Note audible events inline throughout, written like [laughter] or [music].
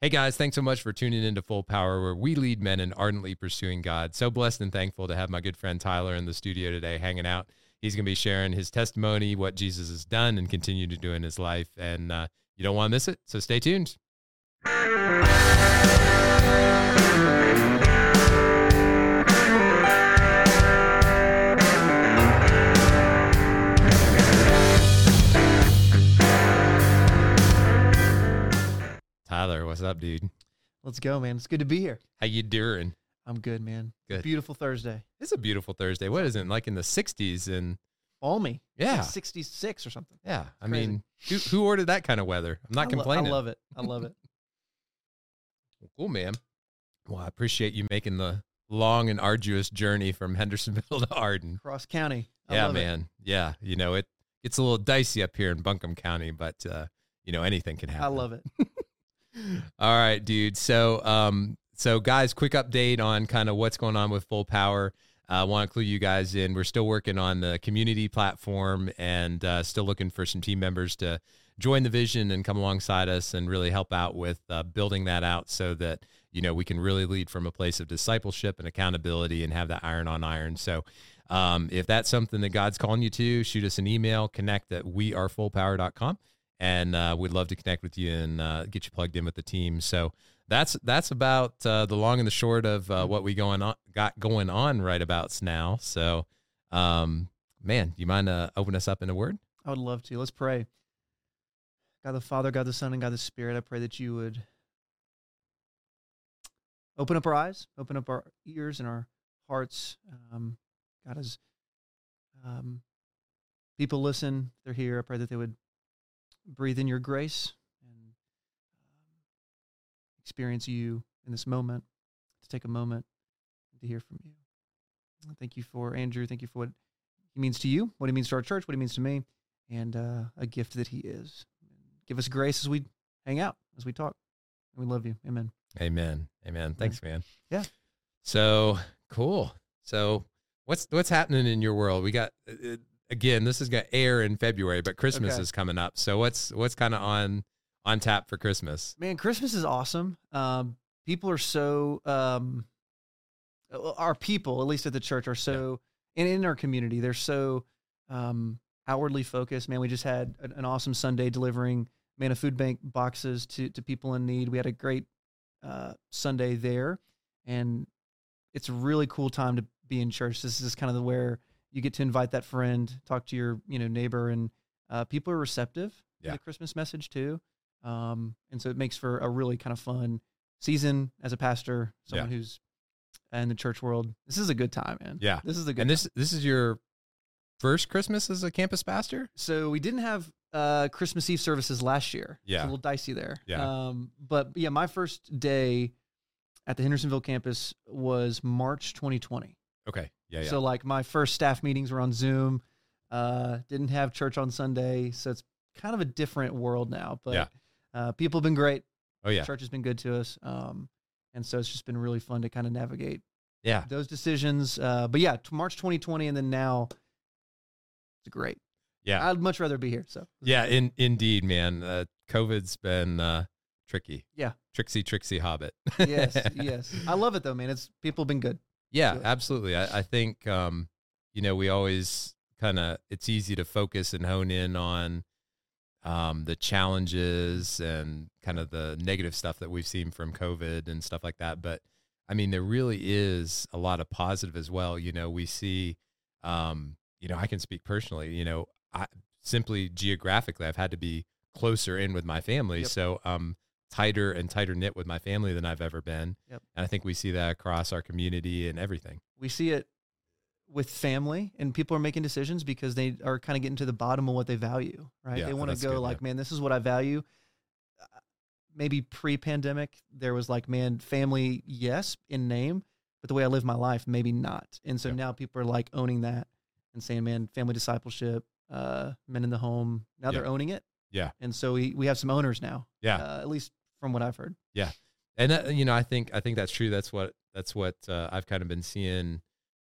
Hey guys, thanks so much for tuning into Full Power, where we lead men in ardently pursuing God. So blessed and thankful to have my good friend Tyler in the studio today hanging out. He's going to be sharing his testimony, what Jesus has done and continue to do in his life. And uh, you don't want to miss it, so stay tuned. Tyler, what's up, dude? Let's go, man. It's good to be here. How you doing? I'm good, man. Good. Beautiful Thursday. It's a beautiful Thursday. What is it? Like in the 60s and Balmy. yeah. Like 66 or something. Yeah. I Crazy. mean, who, who ordered that kind of weather? I'm not I lo- complaining. I love it. I love it. [laughs] [laughs] Cool, man. Well, I appreciate you making the long and arduous journey from Hendersonville [laughs] to Arden. Cross County. I yeah, love it. man. Yeah. You know, it gets a little dicey up here in Buncombe County, but, uh, you know, anything can happen. I love it. All right, dude. So, um, so guys, quick update on kind of what's going on with Full Power. I want to clue you guys in. We're still working on the community platform and uh, still looking for some team members to join the vision and come alongside us and really help out with uh, building that out so that you know we can really lead from a place of discipleship and accountability and have that iron on iron. So. Um, if that's something that God's calling you to, shoot us an email, connect at wearefullpower.com and uh, we'd love to connect with you and uh, get you plugged in with the team. So that's that's about uh, the long and the short of uh, what we going on got going on right about now. So, um, man, do you mind uh, open us up in a word? I would love to. Let's pray. God the Father, God the Son, and God the Spirit, I pray that you would open up our eyes, open up our ears and our hearts. Um, God, as um, people listen, they're here. I pray that they would breathe in your grace and um, experience you in this moment, to take a moment to hear from you. Thank you for Andrew. Thank you for what he means to you, what he means to our church, what he means to me, and uh, a gift that he is. Give us grace as we hang out, as we talk. We love you. Amen. Amen. Amen. Thanks, man. Yeah. So cool. So what's what's happening in your world? We got uh, again. This is going to air in February, but Christmas Okay. is coming up. So what's what's kind of on on tap for Christmas? Man, Christmas is awesome. Um, people are so um, uh, our people, at least at the church, are so and in our community, they're so um, outwardly focused. Man, we just had an, an awesome Sunday delivering man a food bank boxes to to people in need. We had a great uh, Sunday there, and it's a really cool time to be in church. This is kind of the where you get to invite that friend, talk to your you know neighbor, and uh, people are receptive Yeah. to the Christmas message too. Um, and so it makes for a really kind of fun season as a pastor, someone who's in the church world. This is a good time, man. Yeah. this is a good. And time. this this is your first Christmas as a campus pastor? So we didn't have uh, Christmas Eve services last year. Yeah. It's a little dicey there. Yeah. Um, but yeah, my first day at the Hendersonville campus was March 2020. Okay. Yeah, yeah. So like my first staff meetings were on Zoom. Uh, didn't have church on Sunday, so it's kind of a different world now. But Yeah. uh, people have been great. oh yeah. Church has been good to us. Um, and so it's just been really fun to kind of navigate Yeah. those decisions. Uh, but yeah, t- March 2020, and then now, it's great. Yeah. I'd much rather be here. So Yeah, in indeed, man. Uh, COVID's been uh, tricky. Yeah. Trixie, Trixie Hobbit. yes, [laughs] yes. I love it though, man. It's people have been good. Yeah, Good. absolutely. I, I think um, you know, we always kind of it's easy to focus and hone in on um, the challenges and kind of the negative stuff that we've seen from COVID and stuff like that. But I mean, there really is a lot of positive as well. You know, we see, um, you know, I can speak personally. You know, I simply geographically, I've had to be closer in with my family, Yep. so um, tighter and tighter knit with my family than I've ever been. Yep. And I think we see that across our community and everything. We see it with family, and people are making decisions because they are kind of getting to the bottom of what they value. Right? Yeah, they want to go good, like, yeah. man, this is what I value. Uh, Maybe pre-pandemic, there was like, man, family, yes, in name, but the way I live my life, maybe not. And so Yeah. now people are like owning that and saying, man, family discipleship, uh, men in the home. Now they're owning it. Yeah. And so we, we have some owners now. Yeah. Uh, at least from what I've heard. Yeah, and that, you know i think i think that's true that's what that's what uh, i've kind of been seeing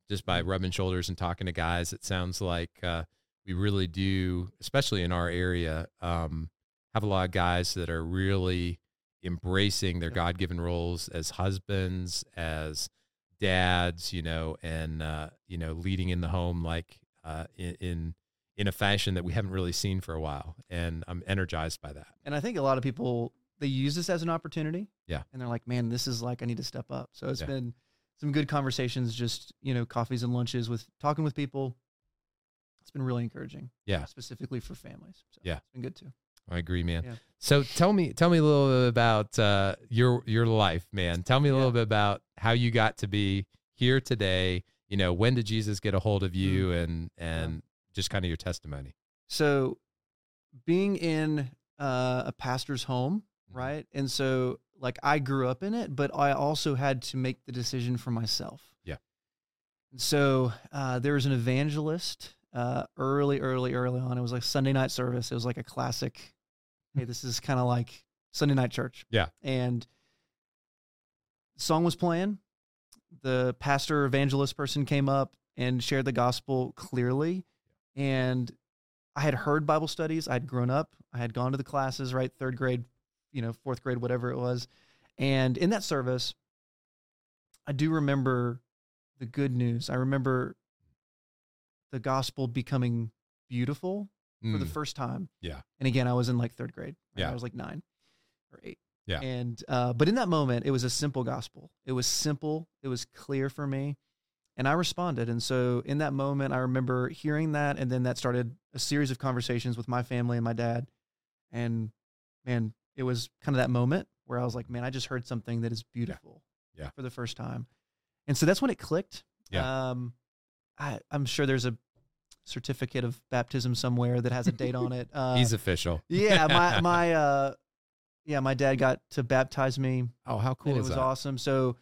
just by rubbing shoulders and talking to guys it sounds like uh, we really do especially in our area um, have a lot of guys that are really embracing their. God given roles as husbands, as dads, you know, and uh, you know, leading in the home like uh, in in a fashion that we haven't really seen for a while, and I'm energized by that. And I think a lot of people they use this as an opportunity. Yeah. And they're like, man, this is like I need to step up. So it's Yeah. been some good conversations, just you know, coffees and lunches with talking with people. It's been really encouraging. Yeah. Specifically for families. So Yeah. It's been good too. I agree, man. Yeah. So tell me, tell me a little bit about uh, your your life, man. Tell me a little Yeah. bit about how you got to be here today. You know, when did Jesus get a hold of you, and and just kind of your testimony. So being in uh, a pastor's home. Right? And so like I grew up in it, but I also had to make the decision for myself. Yeah. And so uh, there was an evangelist uh, early, early, early on. It was like Sunday night service. It was like a classic. Hey, this is kind of like Sunday night church. Yeah. And the song was playing. The pastor evangelist person came up and shared the gospel clearly. And I had heard Bible studies. I'd grown up. I had gone to the classes, right? Third grade, you know, fourth grade, whatever it was. And in that service, I do remember the good news. I remember the gospel becoming beautiful for the Mm, first time. Yeah. And again, I was in like third grade. right? Yeah. I was like nine or eight. Yeah. And uh, but in that moment, it was a simple gospel. It was simple. It was clear for me, and I responded. And so in that moment, I remember hearing that, and then that started a series of conversations with my family and my dad. And man, it was kind of that moment where I was like, man, I just heard something that is beautiful. Yeah. For the first time, and so that's when it clicked. Yeah. Um, I, I'm sure there's a certificate of baptism somewhere that has a date on it. [laughs] Uh, He's official. yeah, my [laughs] my uh, yeah, my dad got to baptize me, Oh, how cool it was that? awesome. So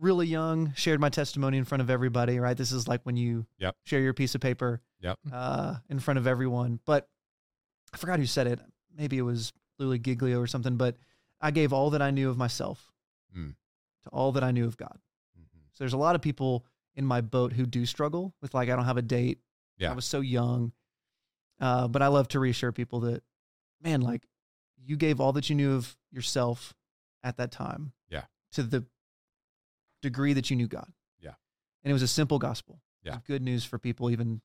really young, shared my testimony in front of everybody. Right, this is like when you Yep. share your piece of paper Yep. uh, in front of everyone. But I forgot who said it. Maybe it was Louie Giglio or something. But I gave all that I knew of myself Mm. to all that I knew of God. Mhm. So there's a lot of people in my boat who do struggle with like I don't have a date. Yeah. I was so young. Uh, but I love to reassure people that, man, like you gave all that you knew of yourself at that time. Yeah. To the degree that you knew God. Yeah. And it was a simple gospel. Yeah. Good news for people even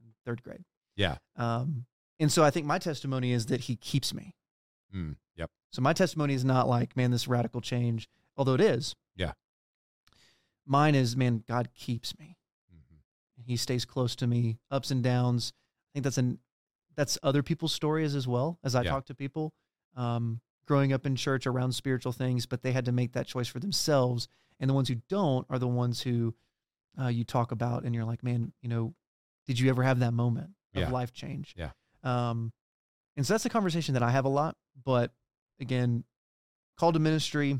in third grade. Yeah. Um, and so I think my testimony is that he keeps me. Mm. Yep. So my testimony is not like, man, this radical change, although it is. Yeah. Mine is, man, God keeps me. Mhm. He stays close to me, ups and downs. I think that's an that's other people's stories as well as I Yeah. talk to people. Um, growing up in church around spiritual things, but they had to make that choice for themselves. And the ones who don't are the ones who uh, you talk about, and you're like, man, you know, did you ever have that moment of Yeah. life change? Yeah. Um, and so that's a conversation that I have a lot. But again, call to ministry.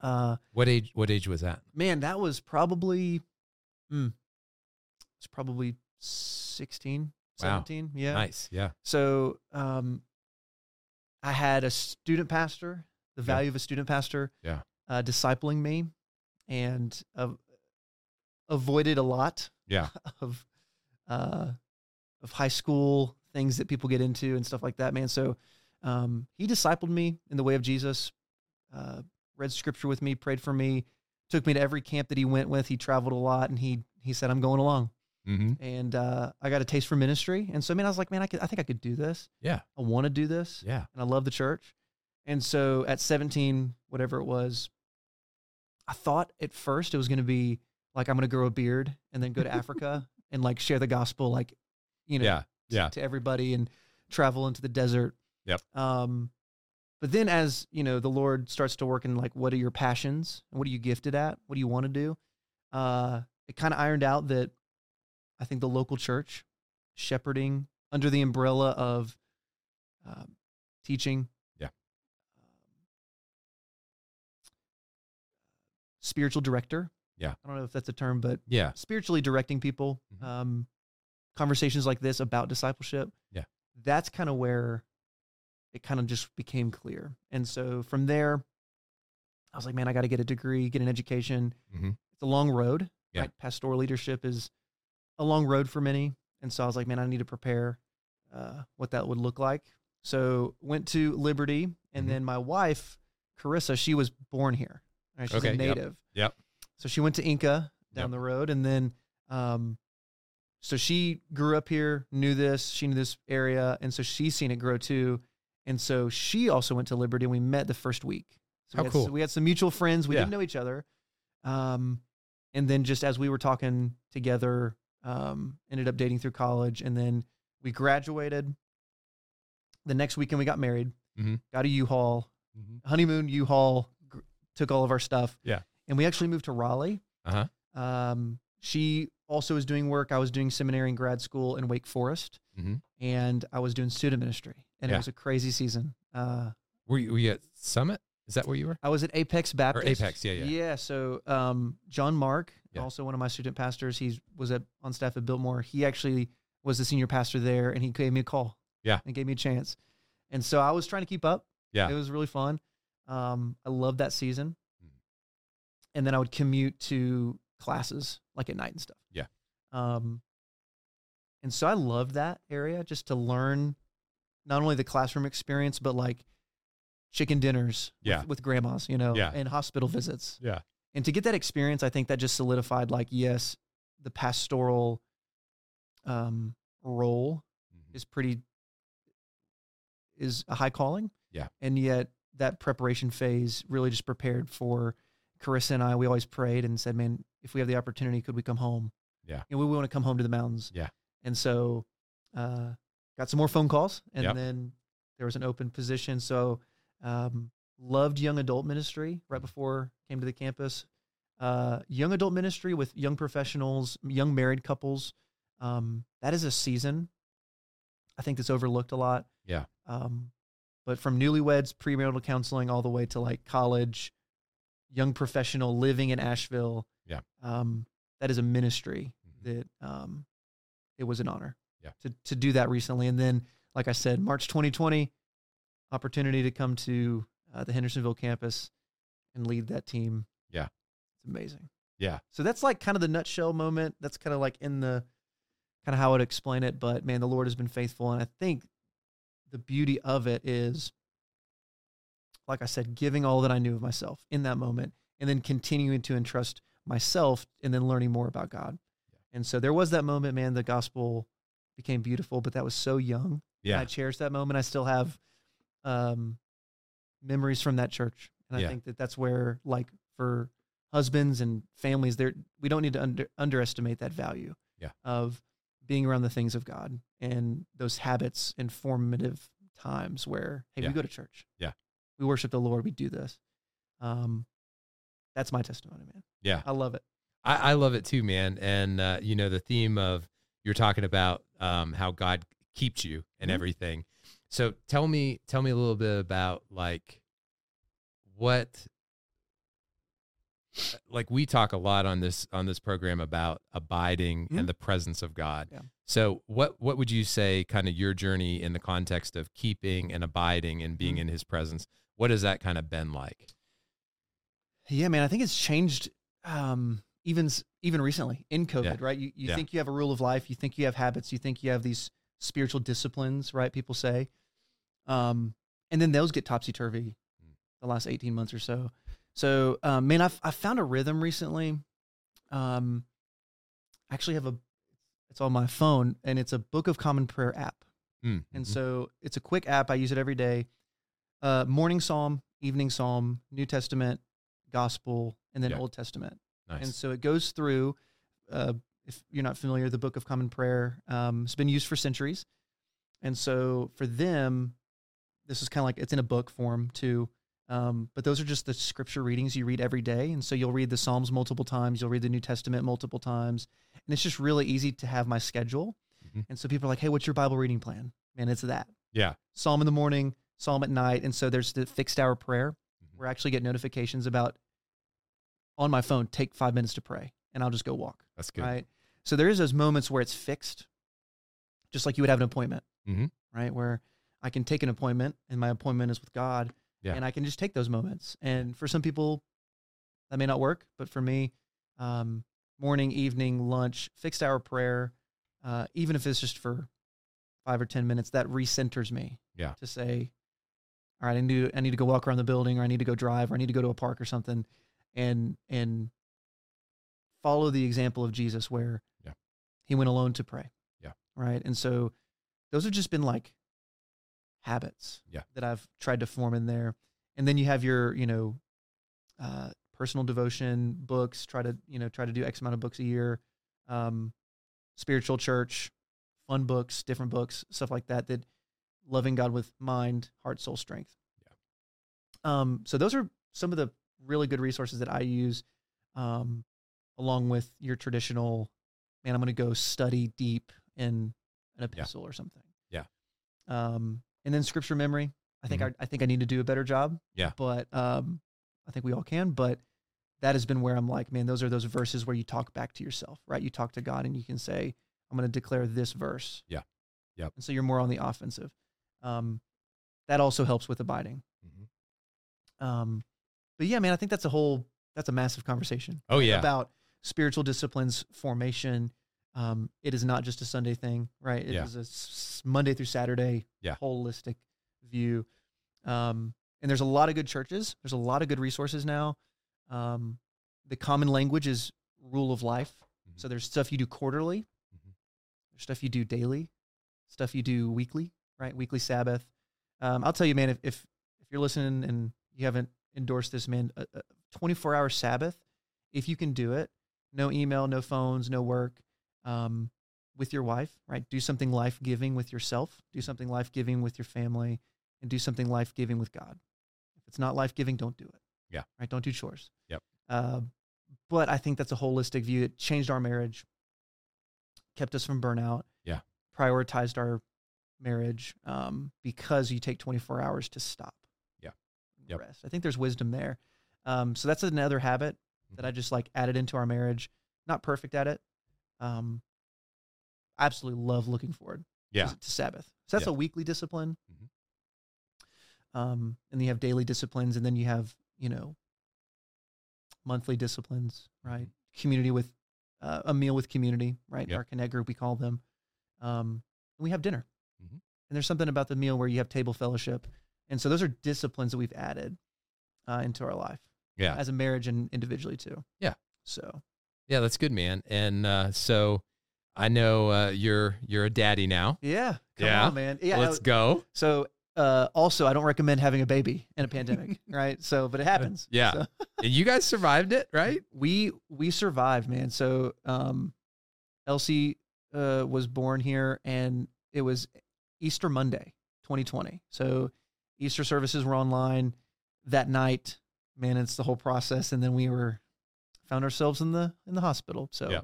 Uh, What age? What age was that? man, that was probably, hmm, it's probably 16, Wow. 17. Yeah. Nice. Yeah. So, um, I had a student pastor, the Yeah. value of a student pastor, Yeah. uh, discipling me and, uh, avoided a lot Yeah. [laughs] of, uh, of high school things that people get into and stuff like that, man. So, um, he discipled me in the way of Jesus, uh, read scripture with me, prayed for me, took me to every camp that he went with. He traveled a lot and he, he said, I'm going along. Mm-hmm. And, uh, I got a taste for ministry. And so, I mean, I was like, man, I could, I think I could do this. Yeah. I want to do this Yeah. and I love the church. And so at 17, whatever it was, I thought at first it was going to be like, I'm going to grow a beard and then go to [laughs] Africa and like share the gospel, like, you know, Yeah. Yeah. to everybody and travel into the desert. Yep. Um, but then as, you know, the Lord starts to work in like, what are your passions and what are you gifted at? What do you want to do? Uh, it kind of ironed out that I think the local church shepherding under the umbrella of um, teaching. Yeah. um, spiritual director. Yeah. I don't know if that's a term, but Yeah. spiritually directing people. Mhm. Um, conversations like this about discipleship. Yeah. That's kind of where it kind of just became clear. And so from there, I was like, man, I got to get a degree, get an education. Mhm. It's a long road. Yeah. Right? Pastoral leadership is a long road for many. And so I was like, man, I need to prepare uh, what that would look like. So went to Liberty, and Mhm. then my wife, Carissa, she was born here. Right? She's Okay, a yep, native. yep. So she went to UNCA down Yep. the road, and then, um, so she grew up here, knew this, she knew this area, and so she's seen it grow too. And so she also went to Liberty, and we met the first week. So How we had, cool. We had some mutual friends. We Yeah. didn't know each other. Um, and then just as we were talking together, um, ended up dating through college, and then we graduated. The next weekend, we got married. Mhm. Got a U-Haul, honeymoon U-Haul. Gr- took all of our stuff. Yeah. and we actually moved to Raleigh. Uh huh. Um, she also was doing work. I was doing seminary and grad school in Wake Forest, Mhm. and I was doing student ministry, and Yeah. it was a crazy season. Uh, Were you, were you at Summit? Is that where you were? I was at Apex Baptist. Or Apex, yeah, yeah. Yeah. So um, John Mark, Yeah. also one of my student pastors, he was at on staff at Biltmore. He actually was the senior pastor there, and he gave me a call. Yeah. and gave me a chance. And so I was trying to keep up. Yeah. it was really fun. Um, I loved that season. Mhm. And then I would commute to classes like at night and stuff. Yeah. Um, and so I loved that area just to learn not only the classroom experience, but like chicken dinners with- Yeah. with, grandmas, you know, Yeah. and hospital visits. Yeah. And to get that experience, I think that just solidified like, yes, the pastoral um, role Mhm. is pretty, is a high calling. Yeah. And yet that preparation phase really just prepared for Carissa and I. We always prayed and said, man, if we have the opportunity, could we come home? Yeah. And we want to come home to the mountains. Yeah. And so, uh, got some more phone calls and Yep. then there was an open position. So, um, loved young adult ministry right before came to the campus. Uh, young adult ministry with young professionals, young married couples. Um, that is a season I think that's overlooked a lot. Yeah. Um, but from newlyweds, premarital counseling, all the way to like college, young professional living in Asheville. Yeah. Um, that is a ministry Mhm. that um, it was an honor. Yeah. To to do that recently, and then like I said, March 2020, opportunity to come to uh, the Hendersonville campus and lead that team. Yeah. It's amazing. Yeah. So that's like kind of the nutshell moment. That's kind of like in the kind of how I would explain it. But man, the Lord has been faithful. And I think the beauty of it is, like I said, giving all that I knew of myself in that moment and then continuing to entrust myself and then learning more about God. And so there was that moment, man, the gospel became beautiful, but that was so young. Yeah. I cherish that moment. I still have um, memories from that church. And Yeah. I think that that's where, like, for husbands and families, there we don't need to under, underestimate that value Yeah. of being around the things of God and those habits and formative times where, hey, Yeah. we go to church. Yeah. We worship the Lord. We do this. Um, that's my testimony, man. Yeah. I love it. I, I love it too, man. And uh, you know, the theme of you're talking about um, how God keeps you and Mhm. everything. So tell me, tell me a little bit about like what, like we talk a lot on this on this program about abiding Mhm. and the presence of God. Yeah. So what what would you say, kind of your journey in the context of keeping and abiding and being Mhm. in His presence? What has that kind of been like? Yeah, man, I think it's changed um, even even recently in COVID, right? You you Yeah. think you have a rule of life, you think you have habits, you think you have these spiritual disciplines, right? People say, um, and then those get topsy turvy Mm. the last eighteen months or so. So, um, man, I've I found a rhythm recently. Um, I actually have a it's on my phone, and it's a Book of Common Prayer app. Mm, And mhm. so it's a quick app. I use it every day. Uh, morning psalm, evening psalm, New Testament, Gospel, and then Yeah. Old Testament. nice. And so it goes through. Uh, if you're not familiar, the Book of Common Prayer um, has been used for centuries, and so for them, this is kind of like it's in a book form too. Um, but those are just the scripture readings you read every day, and so you'll read the Psalms multiple times, you'll read the New Testament multiple times, and it's just really easy to have my schedule. Mhm. And so people are like, "Hey, what's your Bible reading plan?" Man, it's that yeah. psalm in the morning, psalm at night. And so there's the fixed hour prayer Mhm. where I actually get notifications about on my phone, take five minutes to pray and I'll just go walk. That's good. Right. So there is those moments where it's fixed, just like you would have an appointment. Mhm. Right. Where I can take an appointment and my appointment is with God. Yeah. And I can just take those moments. And for some people, that may not work. But for me, um, morning, evening, lunch, fixed hour prayer, uh, even if it's just for five or 10 minutes, that recenters me Yeah. To say, all right, I need to, I need to go walk around the building, or I need to go drive, or I need to go to a park or something, and and follow the example of Jesus, where Yeah. he went alone to pray. Yeah. Right. And so those have just been like habits. Yeah. That I've tried to form in there, and then you have your you know, uh, personal devotion books. Try to you know try to do X amount of books a year. Um, spiritual church, fun books, different books, stuff like that. That loving God with mind, heart, soul, strength. Yeah. Um, so those are some of the really good resources that I use, um, along with your traditional, man, I'm going to go study deep in an epistle or something. Yeah. Um, and then scripture memory. I think I, I think I need to do a better job. Yeah. But um, I think we all can. But that has been where I'm like, man, those are those verses where you talk back to yourself, right? You talk to God and you can say, I'm going to declare this verse. Yeah. Yep. And so you're more on the offensive. Um, that also helps with abiding. Mhm. Um, but yeah, man, I think that's a whole that's a massive conversation. Oh yeah. About spiritual disciplines formation. Um, it is not just a Sunday thing, right? It is Yeah. a s- Monday through Saturday Yeah. holistic view. Um, and there's a lot of good churches. There's a lot of good resources now. Um, the common language is rule of life. Mhm. So there's stuff you do quarterly, Mhm. there's stuff you do daily, stuff you do weekly, right? Weekly Sabbath. Um, I'll tell you, man, if, if if you're listening and you haven't endorsed this, man, a, a 24 hour Sabbath, if you can do it, no email, no phones, no work, um, with your wife, right? Do something life giving with yourself. Do something life giving with your family, and do something life giving with God. If it's not life giving, don't do it. Yeah. Right. Don't do chores. Yep. Uh, but I think that's a holistic view. It changed our marriage, kept us from burnout. Yeah. Prioritized our marriage um, because you take 24 hours to stop. Yeah. Yep. Rest. I think there's wisdom there. Um, so that's another habit that Mm-hmm. I just like added into our marriage. Not perfect at it. Um, I absolutely love looking forward Yeah. to, to Sabbath. So that's Yeah. a weekly discipline. Mhm. Um, and then you have daily disciplines, and then you have you know monthly disciplines, right? Community with uh, a meal with community, right? Yep. Our connect group, we call them. Um, we have dinner. And there's something about the meal where you have table fellowship, and so those are disciplines that we've added uh, into our life Yeah. as a marriage and individually too. Yeah. So Yeah, that's good, man. And uh, so I know uh, you're you're a daddy now. yeah, come Yeah. on, man. Yeah, Let's go. So uh, also, I don't recommend having a baby in a pandemic, [laughs] right? So, but it happens. Yeah. So, [laughs] and you guys survived it, right? we we survived, man. So um, Elsie uh, was born here, and it was Easter Monday, 2020. So Easter services were online that night. Man, it's the whole process, and then we were found ourselves in the in the hospital. So Yeah.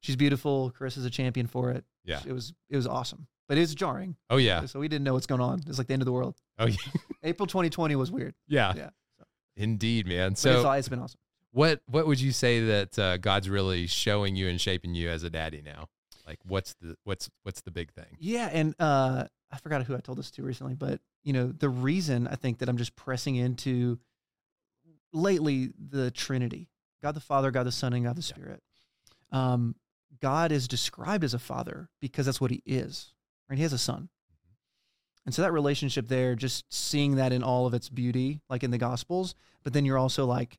she's beautiful. Carissa a champion for it. Yeah. it was it was awesome, but it was jarring. Oh yeah. So we didn't know what's going on. It's like the end of the world. Oh yeah. [laughs] April 2020 was weird. Yeah. Yeah, so- Indeed, man. But it's, So it's been awesome. what what would you say that uh, God's really showing you and shaping you as a daddy now? Like what's the what's what's the big thing? Yeah, and uh, I forgot who I told this to recently, but you know the reason I think that I'm just pressing into lately the Trinity, God the Father, God the Son, and God the Yeah. Spirit. Um, God is described as a father because that's what he is. Right? He has a son. And so that relationship there, just seeing that in all of its beauty, like in the Gospels, but then you're also like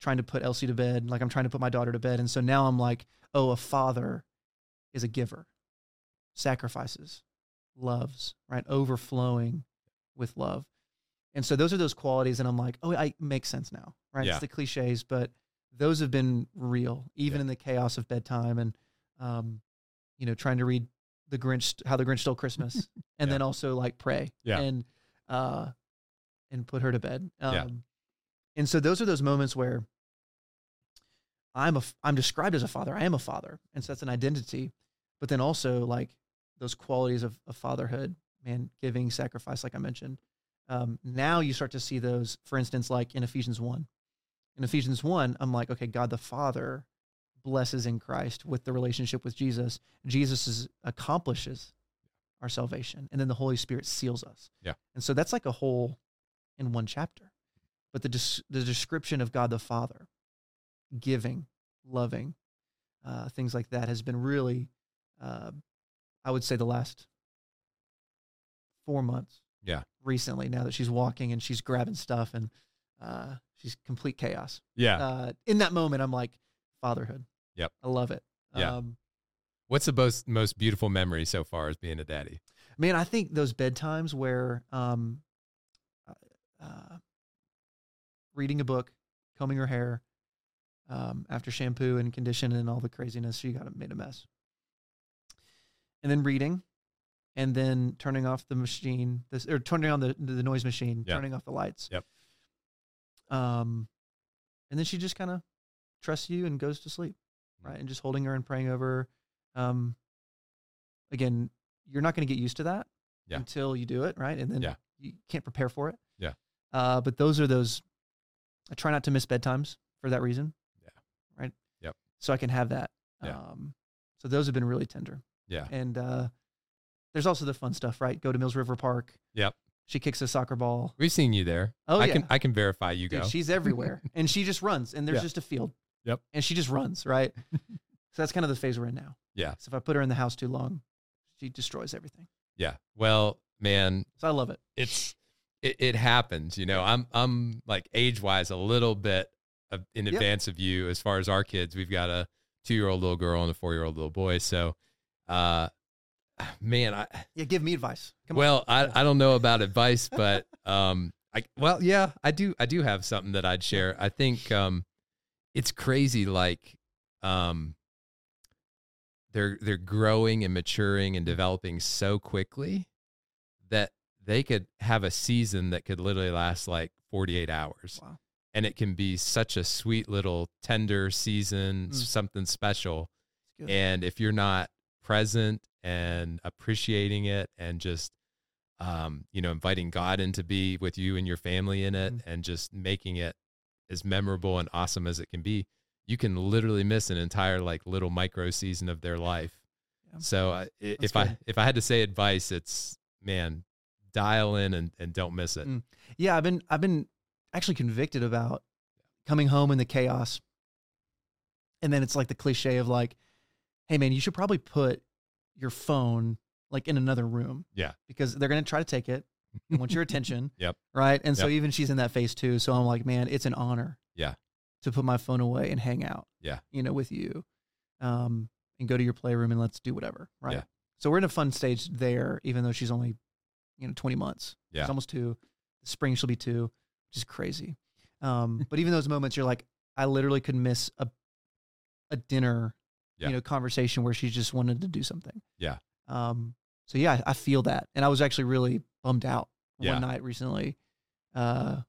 trying to put Elsie to bed, like I'm trying to put my daughter to bed. And so now I'm like, oh, a father is a giver, sacrifices, loves, right? Overflowing with love. And so those are those qualities. And I'm like, oh, I makes sense now, right? Yeah. It's the cliches, but those have been real, even Yeah. in the chaos of bedtime and, um, you know, trying to read the Grinch, how the Grinch stole Christmas, [laughs] and Yeah. then also like pray Yeah. and, uh, and put her to bed. Um, Yeah. And so those are those moments where I'm a, I'm described as a father. I am a father. And so that's an identity, but then also like those qualities of, of fatherhood, man, giving, sacrifice, like I mentioned. Um, now you start to see those, for instance, like in Ephesians 1. In Ephesians 1, I'm like, okay, God the Father blesses in Christ with the relationship with Jesus. Jesus is, accomplishes our salvation, and then the Holy Spirit seals us. Yeah. And so that's like a whole in one chapter. But the, des- the description of God the Father, giving, loving, uh, things like that has been really, uh, I would say, the last four months Yeah. Recently, now that she's walking and she's grabbing stuff and uh, she's complete chaos. Yeah. Uh, in that moment, I'm like, fatherhood. Yep. I love it. Yeah. Um, What's the most most beautiful memory so far as being a daddy? man, I think those bedtimes where um, uh, reading a book, combing her hair, um, after shampoo and condition and all the craziness, she got made a mess. And then reading, and then turning off the machine, this or turning on the the noise machine, Yeah. turning off the lights. Yep. Um, and then she just kind of trusts you and goes to sleep, Mm. right? And just holding her and praying over. Um, again, you're not going to get used to that Yeah. until you do it, right? And then Yeah. you can't prepare for it. Yeah. Uh, but those are those. I try not to miss bedtimes for that reason. Yeah. Right. Yep. So I can have that. Yeah. Um, so those have been really tender. Yeah. And uh, there's also the fun stuff, right? Go to Mills River Park. Yep. She kicks a soccer ball. We've seen you there. Oh I yeah. can I can verify you Dude, go. she's everywhere, [laughs] and she just runs, and there's Yeah. just a field. Yep. And she just runs, right? [laughs] so that's kind of the phase we're in now. Yeah. So if I put her in the house too long, she destroys everything. yeah. Well, man, So I love it. it's it, it happens. You know, I'm I'm like age wise a little bit of, in Yep. advance of you as far as our kids. We've got a two year old little girl and a four year old little boy. So, uh, man, I Yeah, give me advice. Come well, on. I I don't know about advice, but [laughs] um, I well, yeah, I do I do have something that I'd share. I think um, it's crazy. Like um, they're they're growing and maturing and developing so quickly that they could have a season that could literally last like 48 hours. Wow. And it can be such a sweet little tender season, Mm. something special. And if you're not present and appreciating it and just um, you know, inviting God in to be with you and your family in it Mhm. and just making it as memorable and awesome as it can be, you can literally miss an entire like little micro season of their life. Yeah. So uh, if I if I had to say advice, it's man, dial in and, and don't miss it. Mm. yeah, I've been I've been actually convicted about coming home in the chaos. And then it's like the cliche of like, hey man, you should probably put your phone like in another room. Yeah. Because they're gonna try to take it and want your attention. [laughs] Yep. Right. And so even she's in that phase too. So I'm like, man, it's an honor. Yeah. To put my phone away and hang out. Yeah. You know, with you. Um, and go to your playroom and let's do whatever. Right. Yeah. So we're in a fun stage there, even though she's only, you know, 20 months. Yeah. She's almost two. The spring she'll be two, which is crazy. Um, but even those moments you're like, I literally could miss a a dinner, Yeah. you know, conversation where she just wanted to do something. Yeah. Um, so yeah, I feel that. And I was actually really bummed out Yeah. one night recently. Uh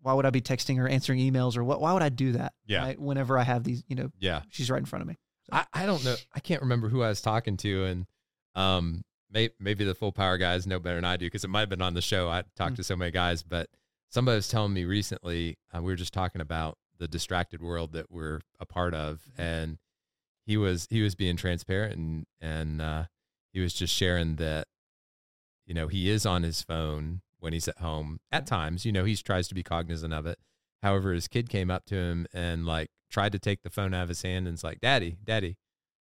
why would I be texting or answering emails, or what? Why would I do that? Yeah. right? Whenever I have these, you know, Yeah. she's right in front of me. I, I don't know. I can't remember who I was talking to, and um, may, maybe the full power guys know better than I do because it might have been on the show. I talked Mm. to so many guys, but somebody was telling me recently. Uh, we were just talking about the distracted world that we're a part of, Mhm. and he was he was being transparent and and uh, he was just sharing that you know he is on his phone when he's at home at times. You know he tries to be cognizant of it. However, his kid came up to him and like tried to take the phone out of his hand and it's like, "Daddy, Daddy,"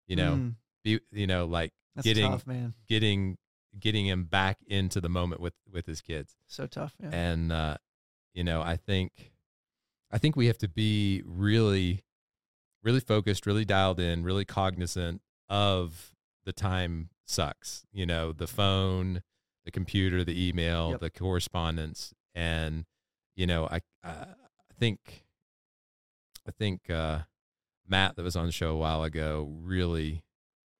you know, Mm, be you know like that's getting tough, man. getting getting him back into the moment with with his kids So tough. Yeah. and uh you know i think i think we have to be really really focused really dialed in really cognizant of the time sucks you know the phone the computer the email Yep. the correspondence and you know i i I think i think uh matt that was on the show a while ago really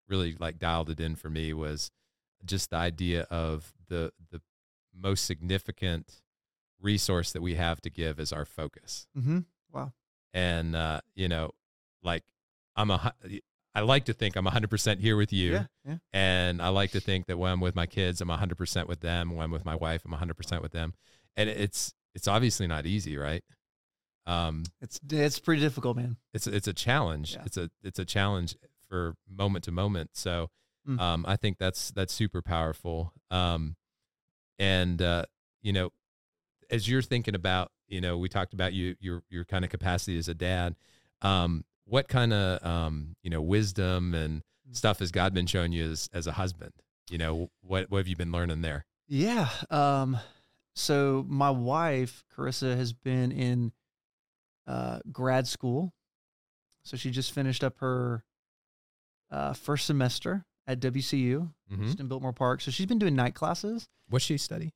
really like dialed it in for me was just the idea of the the most significant resource that we have to give is our focus. mm-hmm. Wow. And uh, you know, like I'm a I like to think I'm 100% here with you. Yeah. Yeah. And I like to think that when I'm with my kids, I'm 100% with them. When I'm with my wife, I'm 100% with them. And it's it's obviously not easy, right? Um, It's it's pretty difficult, man. it's it's a challenge. Yeah. It's a it's a challenge for moment to moment. So Mm. um, I think that's that's super powerful. Um, and uh, you know, as you're thinking about, you know, we talked about you your your kind of capacity as a dad. Um, what kind of um, you know wisdom and Mm. stuff has God been showing you as as a husband? You know, what what have you been learning there? Yeah. Um, so my wife, Carissa, has been in uh, grad school. So she just finished up her uh, first semester at WCU, hmm just in Biltmore Park. So she's been doing night classes. What's she study?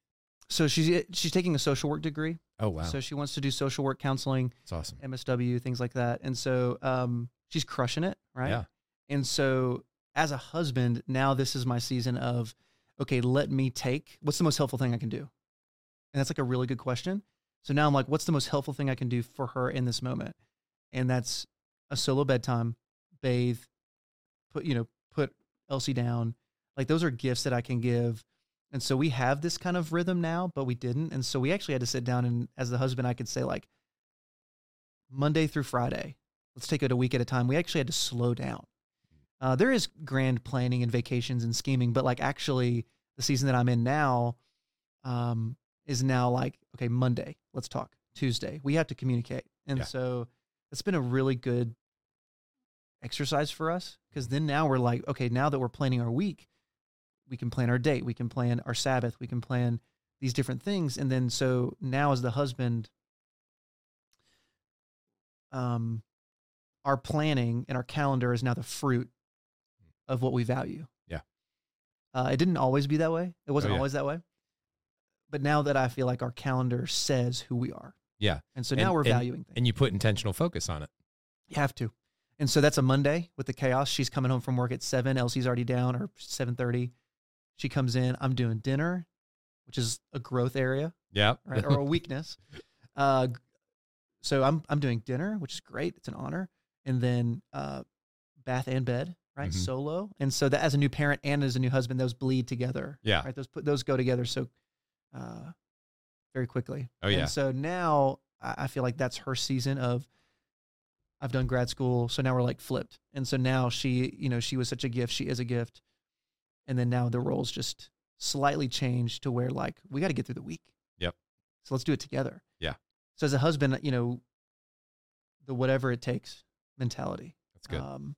So she's she's taking a social work degree. Oh wow, So she wants to do social work counseling, that's awesome. MSW, things like that. And so um, she's crushing it, right? Yeah. And so as a husband, now this is my season of, okay, let me take what's the most helpful thing I can do? And that's like a really good question. So now I'm like, what's the most helpful thing I can do for her in this moment? And that's a solo bedtime, bathe, put, you know, put Elsie down. Like those are gifts that I can give. And so we have this kind of rhythm now, but we didn't. And so we actually had to sit down and as the husband, I could say like Monday through Friday, let's take it a week at a time. We actually had to slow down. Uh, there is grand planning and vacations and scheming, but like actually the season that I'm in now um, is now like, okay, Monday, let's talk. Tuesday, we have to communicate. And Yeah. so it's been a really good exercise for us because then now we're like, okay, now that we're planning our week, we can plan our date, we can plan our Sabbath, we can plan these different things. And then so now as the husband, um, our planning and our calendar is now the fruit of what we value. Yeah. Uh, it didn't always be that way. It wasn't Oh, yeah. always that way. But now that I feel like our calendar says who we are. Yeah. And so And- now we're and- valuing things. And you put intentional focus on it. You have to. And so that's a Monday with the chaos. She's coming home from work at seven. Elsie's already down or seven thirty. She comes in. I'm doing dinner, which is a growth area, Yeah. right, or a [laughs] weakness. Uh, so I'm I'm doing dinner, which is great. It's an honor. And then uh, bath and bed, right, Mhm. solo. And so that as a new parent and as a new husband, those bleed together. Yeah. Right. Those put those go together so uh, very quickly. Oh, yeah. And so now I I feel like that's her season of I've done grad school, so now we're like flipped. And so now she, you know, she was such a gift, she is a gift. And then now the roles just slightly changed to where like we got to get through the week. Yep. So let's do it together. Yeah. So as a husband, you know, the whatever it takes mentality. That's good. Um,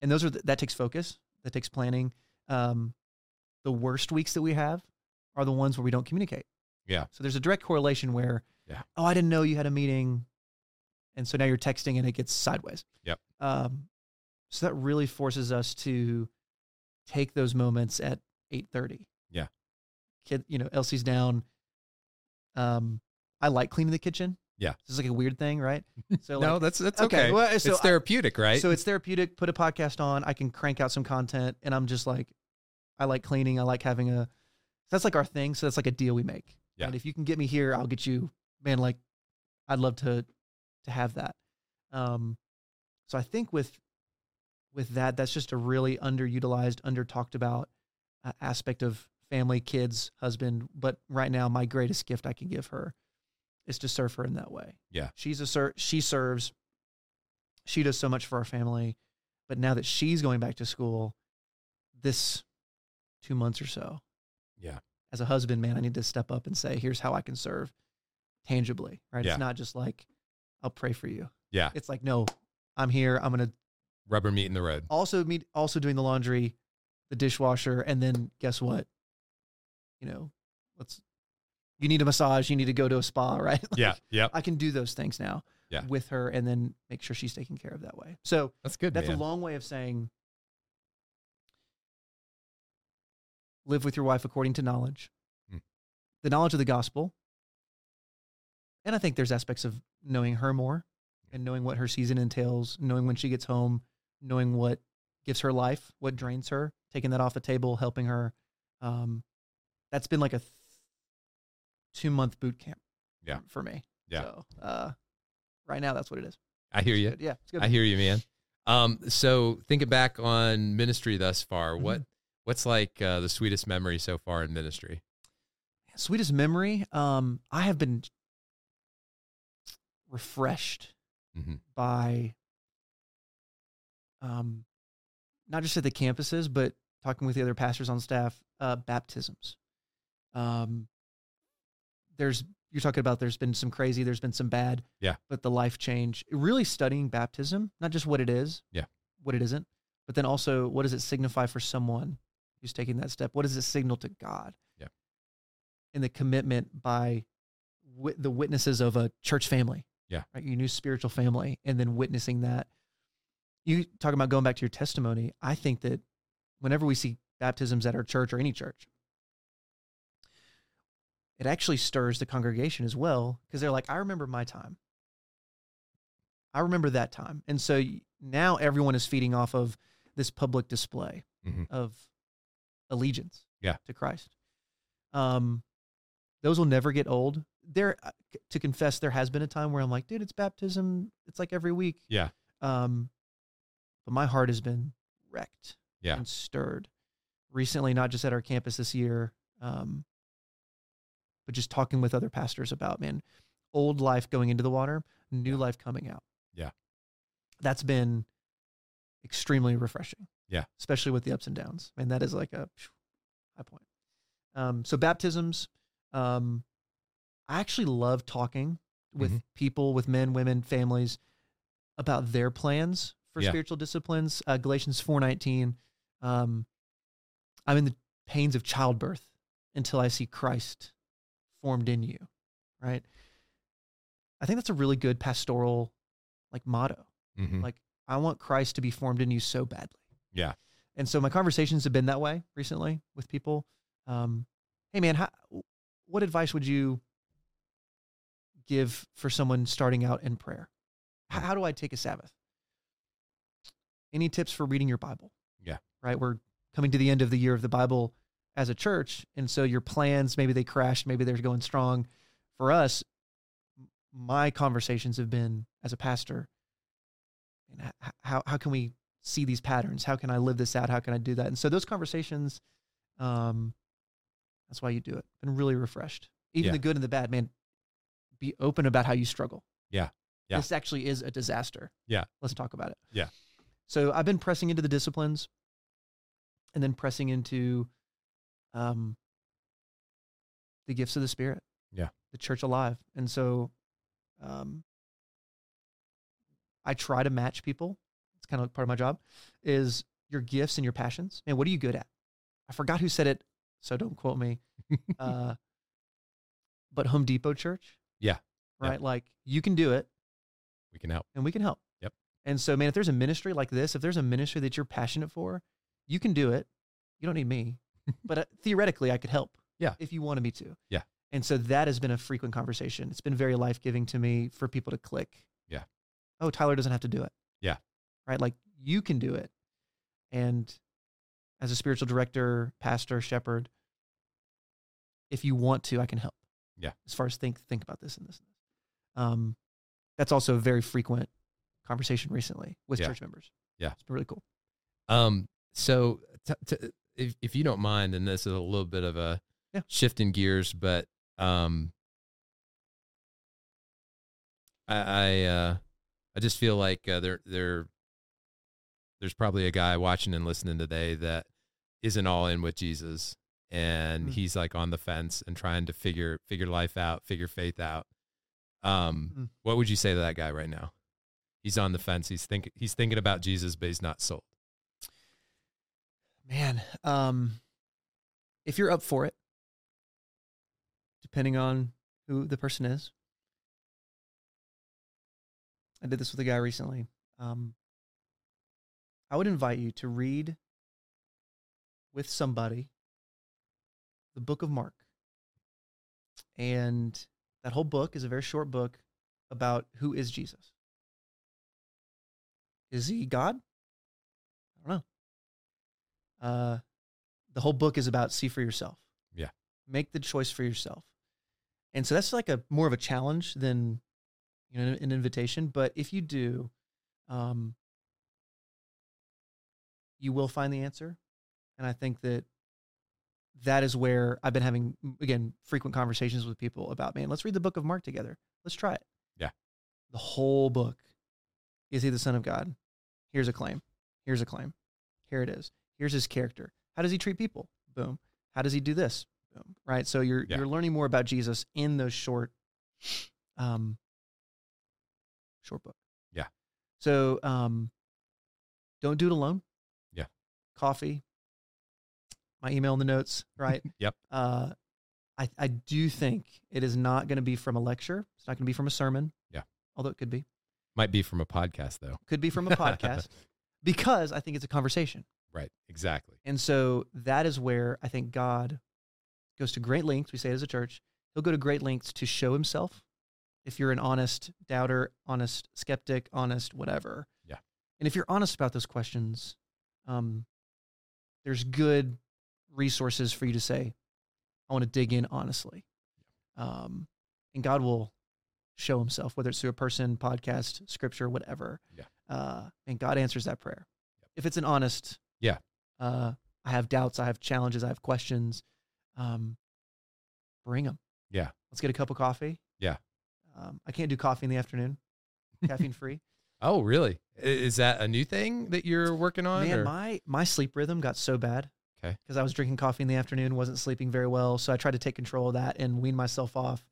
and those are the, that takes focus, that takes planning. Um, the worst weeks that we have are the ones where we don't communicate. Yeah. So there's a direct correlation where, Yeah. oh, I didn't know you had a meeting, and so now you're texting and it gets sideways. Yep. Um, so that really forces us to take those moments at eight thirty. Yeah. Kid, you know, Elsie's down. Um, I like cleaning the kitchen. Yeah. This is like a weird thing, right? [laughs] So no, like, that's that's okay, okay. well, so it's I- therapeutic, right? so it's therapeutic. Put a podcast on. I can crank out some content, and I'm just like, I like cleaning. I like having a. That's like our thing. So that's like a deal we make. Yeah. And if you can get me here, I'll get you. Man, like, I'd love to, to have that. Um, so I think with, with that, that's just a really underutilized, under talked about uh, aspect of family, kids, husband. But right now, my greatest gift I can give her is to serve her in that way. Yeah. She's a ser- she serves. She does so much for our family, but now that she's going back to school, this two months or so, yeah. as a husband, man, I need to step up and say, here's how I can serve tangibly, right? Yeah. It's not just like, I'll pray for you. Yeah. It's like, no, I'm here. I'm going to Rubber meet in the road. also meet, also doing the laundry, the dishwasher. And then guess what? You know, let's, you need a massage. You need to go to a spa, [laughs] right? Like, Yeah. Yep. I can do those things now Yeah. with her and then make sure she's taken care of that way. So That's good, that's man. a long way of saying live with your wife according to knowledge, Hmm. the knowledge of the gospel. And I think there's aspects of knowing her more and knowing what her season entails, knowing when she gets home, knowing what gives her life, what drains her, taking that off the table, helping her. Um, that's been like a th- two month boot camp Yeah. for me. Yeah. So uh, right now, that's what it is. I hear you. Yeah. It's good. I hear you, man. Um, so thinking back on ministry thus far, Mm-hmm. what what's like uh, the sweetest memory so far in ministry? Sweetest memory. Um, I have been refreshed Mhm. by um, not just at the campuses, but talking with the other pastors on staff, uh, baptisms. Um, there's you're talking about there's been some crazy, there's been some bad, Yeah. but the life change. Really studying baptism, not just what it is, Yeah. what it isn't, but then also what does it signify for someone who's taking that step? What does it signal to God? Yeah. and the commitment by wi- the witnesses of a church family. Yeah. Right. Your new spiritual family, and then witnessing that. You talk about going back to your testimony. I think that whenever we see baptisms at our church or any church, it actually stirs the congregation as well because they're like, I remember my time. I remember that time. And so now everyone is feeding off of this public display Mhm. of allegiance Yeah. to Christ. Um, those will never get old. There, uh, to confess, there has been a time where I'm like, dude, it's baptism. It's like every week. Yeah. Um, but my heart has been wrecked Yeah. and stirred recently, not just at our campus this year, um, but just talking with other pastors about, man, old life going into the water, new Yeah. life coming out. Yeah. That's been extremely refreshing. Yeah. Especially with the ups and downs. And that is like a high point. Um, so baptisms, um, I actually love talking with Mhm. people, with men, women, families about their plans for Yeah. spiritual disciplines. Uh, Galatians 4:19. Um, I'm in the pains of childbirth until I see Christ formed in you. Right. I think that's a really good pastoral like motto. Mhm. Like I want Christ to be formed in you so badly. Yeah. And so my conversations have been that way recently with people. Um, hey man, how, what advice would you give for someone starting out in prayer? How, how do I take a Sabbath? Any tips for reading your Bible? Yeah. Right. We're coming to the end of the year of the Bible as a church. And so your plans, maybe they crashed, maybe they're going strong. For us, my conversations have been as a pastor, and how, how can we see these patterns? How can I live this out? How can I do that? And so those conversations, um, that's why you do it. Been really refreshed. Even Yeah. the good and the bad, man. Be open about how you struggle. Yeah. Yeah. This actually is a disaster. Yeah. Let's talk about it. Yeah. So I've been pressing into the disciplines and then pressing into um, the gifts of the Spirit. Yeah. The church alive. And so um, I try to match people. It's kind of part of my job is your gifts and your passions. Man, what are you good at? I forgot who said it, so don't quote me. [laughs] uh, but Home Depot Church. Yeah. Right. Yep. Like you can do it we can help. and we can help. Yep. And so, man, if there's a ministry like this, if there's a ministry that you're passionate for, you can do it. You don't need me, [laughs] but uh, theoretically, I could help. Yeah. If you wanted me to. Yeah. And so that has been a frequent conversation. It's been very life giving to me for people to click. Yeah. Oh, Tyler doesn't have to do it. Yeah. Right. Like you can do it. And as a spiritual director, pastor, shepherd, if you want to, I can help. Yeah. As far as think think about this and this and this. Um, that's also a very frequent conversation recently with Yeah. church members. Yeah. It's been really cool. Um, so t- t- if if you don't mind, and this is a little bit of a Yeah. shift in gears, but um, I I, uh, I just feel like uh, there there there's probably a guy watching and listening today that isn't all in with Jesus, and Mm. he's like on the fence and trying to figure figure life out, figure faith out. Um, Mm. what would you say to that guy right now? He's on the fence. He's think he's thinking about Jesus, but he's not sold. Man, um, if you're up for it, depending on who the person is, I did this with a guy recently. Um, I would invite you to read with somebody the book of Mark. And that whole book is a very short book about who is Jesus. Is he God? I don't know. Uh, the whole book is about see for yourself. Yeah. Make the choice for yourself. And so that's like a more of a challenge than you know an invitation. But if you do, um, you will find the answer. And I think that that is where I've been having again frequent conversations with people about man. Let's read the book of Mark together. Let's try it. Yeah. The whole book. Is he the son of God? Here's a claim. Here's a claim. Here it is. Here's his character. How does he treat people? Boom. How does he do this? Boom. Right. So you're Yeah. you're learning more about Jesus in those short, um, short book. Yeah. So um, don't do it alone. Yeah. Coffee. My email in the notes. Right. [laughs] Yep. Uh, I, I do think it is not going to be from a lecture. It's not going to be from a sermon. Yeah. Although it could be. Might be from a podcast though. Could be from a [laughs] podcast because I think it's a conversation. Right. Exactly. And so that is where I think God goes to great lengths. We say it as a church. He'll go to great lengths to show himself. If you're an honest doubter, honest skeptic, honest whatever. Yeah. And if you're honest about those questions, um, there's good resources for you to say, I want to dig in honestly. Um, and God will show himself, whether it's through a person, podcast, scripture, whatever. Yeah. Uh, and God answers that prayer. If it's an honest, Yeah. uh, I have doubts, I have challenges, I have questions, um, bring them. Yeah. Let's get a cup of coffee. Yeah. Um, I can't do coffee in the afternoon, [laughs] caffeine free. Oh, really? Is that a new thing that you're working on? Man, or- my my sleep rhythm got so bad. 'Kay. Because I was drinking coffee in the afternoon, wasn't sleeping very well, so I tried to take control of that and wean myself off.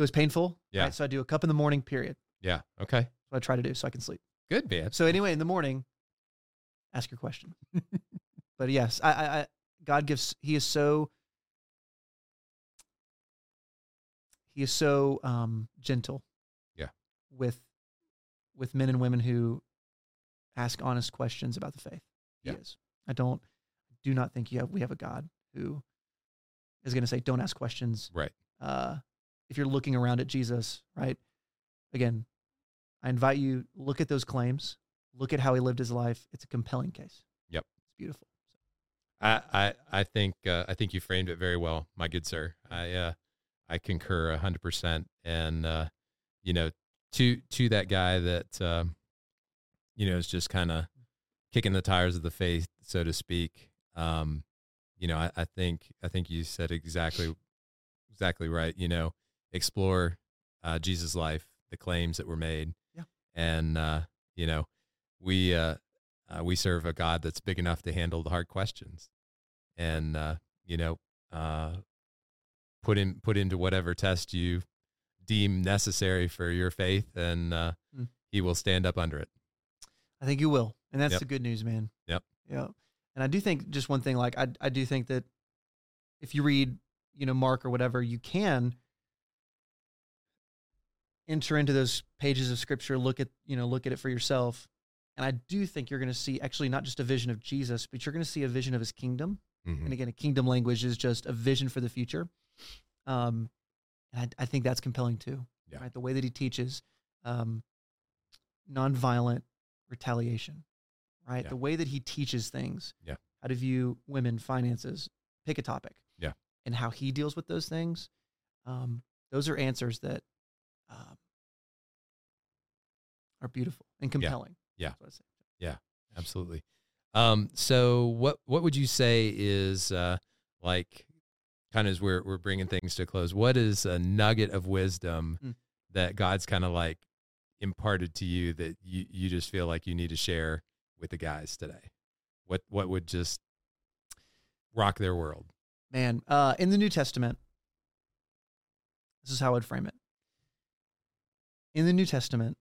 It was painful. Yeah. right? So I do a cup in the morning. Period. yeah. Okay. That's what I try to do so I can sleep. Good, man. So anyway, in the morning, ask your question. [laughs] but yes, I, I, I God gives. He is so. He is so um, gentle. Yeah. With, with men and women who ask honest questions about the faith. He is. I don't. Do not think you have. We have a God who is going to say, "Don't ask questions." Right. uh, if you're looking around at Jesus, right? Again, I invite you look at those claims, look at how he lived his life. It's a compelling case. Yep. it's beautiful. I I I think uh, I think you framed it very well, my good sir. I uh, I concur a hundred percent, and uh, you know, to to that guy that um, you know is just kind of kicking the tires of the faith, so to speak. Um, you know, I, I think I think you said exactly exactly right. You know, explore uh, Jesus' life, the claims that were made, Yeah. and uh, you know, we uh, uh, we serve a God that's big enough to handle the hard questions, and uh, you know, uh, put in put into whatever test you deem necessary for your faith, and uh, Mm. He will stand up under it. I think you will, and that's Yep. the good news, man. Yep. Yeah, and I do think just one thing, like I, I do think that if you read, you know, Mark or whatever, you can enter into those pages of scripture, look at, you know, look at it for yourself. And I do think you're going to see actually not just a vision of Jesus, but you're going to see a vision of his kingdom. Mhm. And again, a kingdom language is just a vision for the future. Um, and I, I think that's compelling too. Yeah. Right, the way that he teaches um, nonviolent retaliation. Right, Yeah. the way that he teaches things. Yeah. How to view women, finances. Pick a topic. Yeah. And how he deals with those things. Um, those are answers that um, are beautiful and compelling. Yeah. I say. Absolutely. Um, so what what would you say is uh, like kind of as we're we're bringing things to a close? What is a nugget of wisdom Mm. that God's kind of like imparted to you that you you just feel like you need to share with the guys today? What what would just rock their world? Man, uh, in the New Testament, this is how I'd frame it. In the New Testament,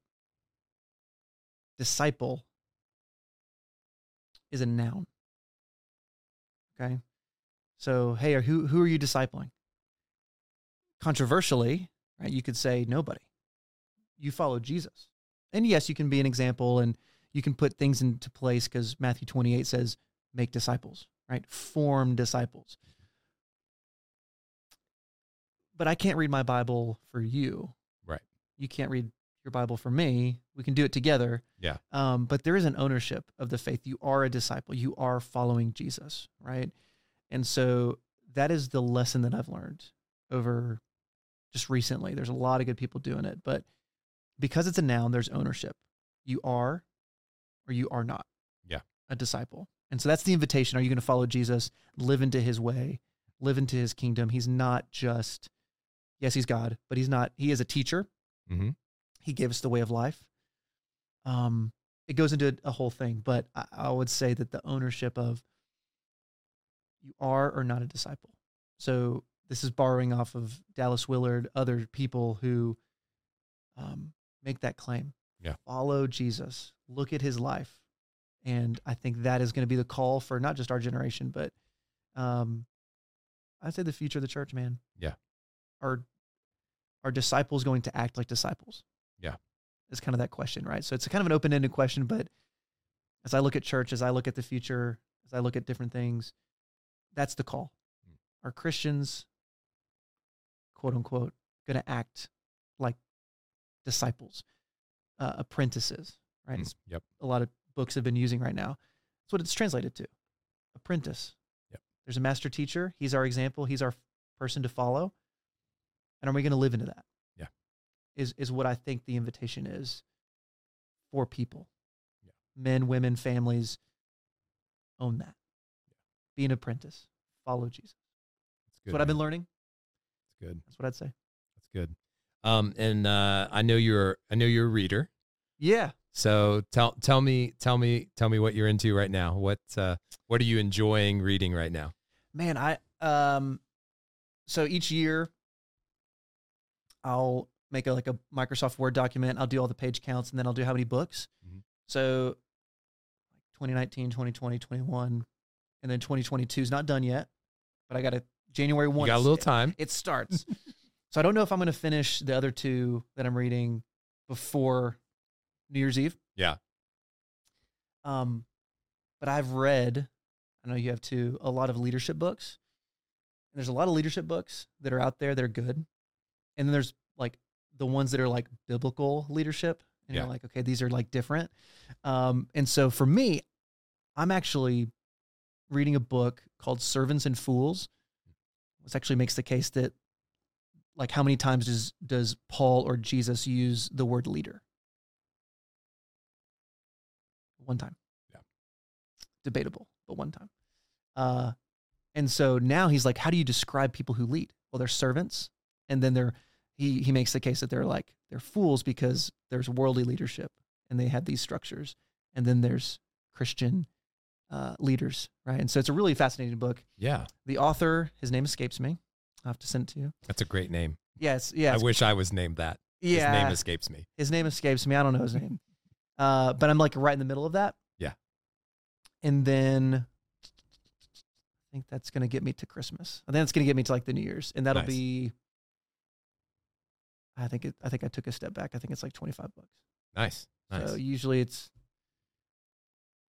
disciple is a noun. Okay. So, hey, or who, who are you discipling? Controversially, right, you could say nobody. You follow Jesus. And yes, you can be an example and you can put things into place because Matthew 28 says, make disciples, right? Form disciples but I can't read my Bible for you. Right. You can't read your Bible for me. We can do it together. Yeah. Um, but there is an ownership of the faith. You are a disciple. You are following Jesus, right? And so that is the lesson that I've learned over just recently. There's a lot of good people doing it, but because it's a noun, there's ownership. You are or you are not. Yeah. A disciple. And so that's the invitation. Are you going to follow Jesus, live into his way, live into his kingdom? He's not just, yes, he's God, but he's not, he is a teacher. Mhm. He gave us the way of life. Um, it goes into a whole thing, but I, I would say that the ownership of you are or not a disciple. So this is borrowing off of Dallas Willard, other people who um, make that claim. Yeah. Follow Jesus. Look at his life. And I think that is going to be the call for not just our generation, but um, I'd say the future of the church, man. Yeah. Are are disciples going to act like disciples? Is kind of that question, right? So it's kind of an open ended question, but as I look at church, as I look at the future, as I look at different things, that's the call. Mm. Are Christians, quote unquote, going to act like disciples, uh, apprentices, right? Mm, Yep. a lot of books have been using right now. That's what it's translated to. Apprentice. Yep. There's a master teacher. He's our example. He's our person to follow. And are we going to live into that? Yeah. Is is what I think the invitation is for people. Yeah. Men, women, families. Own that. Be an apprentice. Follow Jesus. That's That's good. what I've been learning. That's good. That's what I'd say. That's good. Um, and uh, I know you're I know you're a reader. Yeah. So tell tell me tell me tell me what you're into right now. What uh, what are you enjoying reading right now? Man, I um so each year I'll make a like a Microsoft Word document. I'll do all the page counts and then I'll do how many books. Mhm. So 2019, 2020, 21 and then 2022 is not done yet, but I got a January 1. You got a little time. It starts. [laughs] so I don't know if I'm going to finish the other two that I'm reading before New Year's Eve. Yeah. Um, but I've read, I know you have too, a lot of leadership books. And there's a lot of leadership books that are out there that are good. And then there's like the ones that are like biblical leadership. And Yeah. you're like, okay, these are like different. Um, and so for me, I'm actually reading a book called Servants and Fools. This actually makes the case that like how many times does does Paul or Jesus use the word leader? One time. Yeah. Debatable, but one time. Uh and so now he's like, how do you describe people who lead? Well, they're servants, and then they're he he makes the case that they're like they're fools because there's worldly leadership and they have these structures, and then there's Christian uh, leaders, right? And so it's a really fascinating book. Yeah, The author, his name escapes me. I'll have to send it to you. that's a great name. Yes, yeah, I wish I was named that. yeah. His name escapes me. his name escapes me. I don't know his name. Uh, but I'm like right in the middle of that. Yeah. And then I think that's gonna get me to Christmas. I think it's gonna get me to like the New Year's, and that'll Nice. be. I think it. I think I took a step back. I think it's like 25 bucks. Nice, nice. So usually it's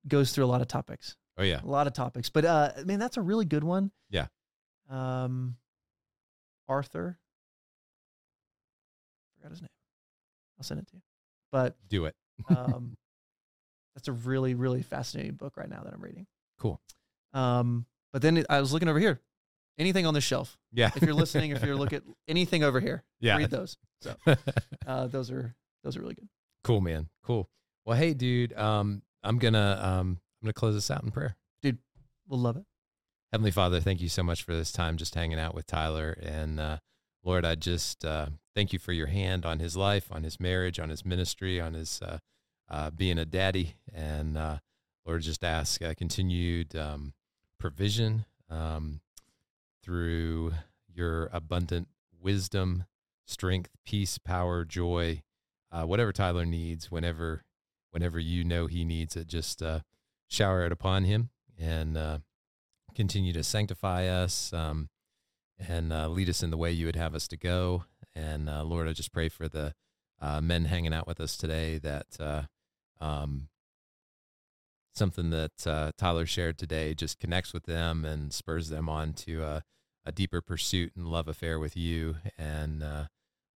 goes through a lot of topics, oh yeah, a lot of topics. But uh, man, that's a really good one. Yeah. Um, Arthur. Forgot his name. I'll send it to you. But do it. um, [laughs] that's a really really fascinating book right now that I'm reading. Cool. Um, but then I was looking over here. Anything on the shelf? Yeah. If you're listening, if you're looking at [laughs] anything over here, yeah. read those. So [laughs] uh, those are those are really good. cool, man. Cool. Well, hey, dude. Um, I'm gonna um, I'm gonna close this out in prayer. Dude, we'll love it. Heavenly Father, thank you so much for this time just hanging out with Tyler. And uh, Lord, I just uh, thank you for your hand on his life, on his marriage, on his ministry, on his uh, uh, being a daddy. And uh, Lord, just ask uh, continued um, provision um, through your abundant wisdom, strength, peace, power, joy, uh, whatever Tyler needs, whenever, whenever you know he needs it, just uh, shower it upon him and uh, continue to sanctify us um, and uh, lead us in the way you would have us to go. And uh, Lord, I just pray for the uh, men hanging out with us today that um, something that Tyler shared today just connects with them and spurs them on to a deeper pursuit and love affair with you. And uh,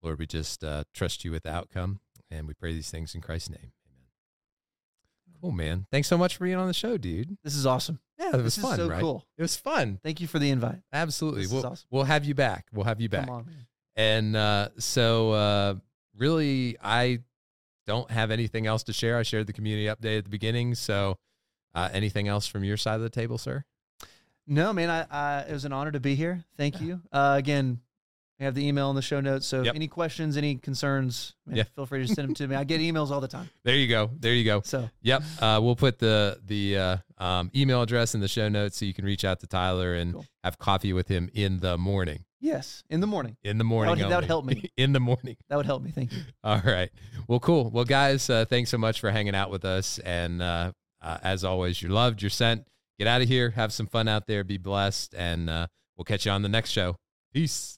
Lord, we just uh, trust you with the outcome. And we pray these things in Christ's name. Amen. Cool, man. Thanks so much for being on the show, dude. This is awesome. Yeah, it was this fun, is so right? cool. It was fun. Thank you for the invite. Absolutely. This is We'll awesome. we'll have you back. We'll have you back. Come on. And uh, so, uh, really, I don't have anything else to share. I shared the community update at the beginning. So, uh, anything else from your side of the table, sir? No, man. I, I it was an honor to be here. Thank you. [laughs] Uh, again, we have the email in the show notes. So Yep. any questions, any concerns, man, Yeah. feel free to send them to me. I get [laughs] emails all the time. There you go. There you go. So Yep. Uh, we'll put the the uh, um, email address in the show notes so you can reach out to Tyler and Cool. have coffee with him in the morning. yes, in the morning. In the morning. that would only. help me. [laughs] in the morning. That would help me. Thank you. All right. Well, cool. Well, guys, uh, thanks so much for hanging out with us. And uh, uh, as always, you're loved, you're sent get out of here. Have some fun out there. Be blessed. And uh, we'll catch you on the next show. Peace.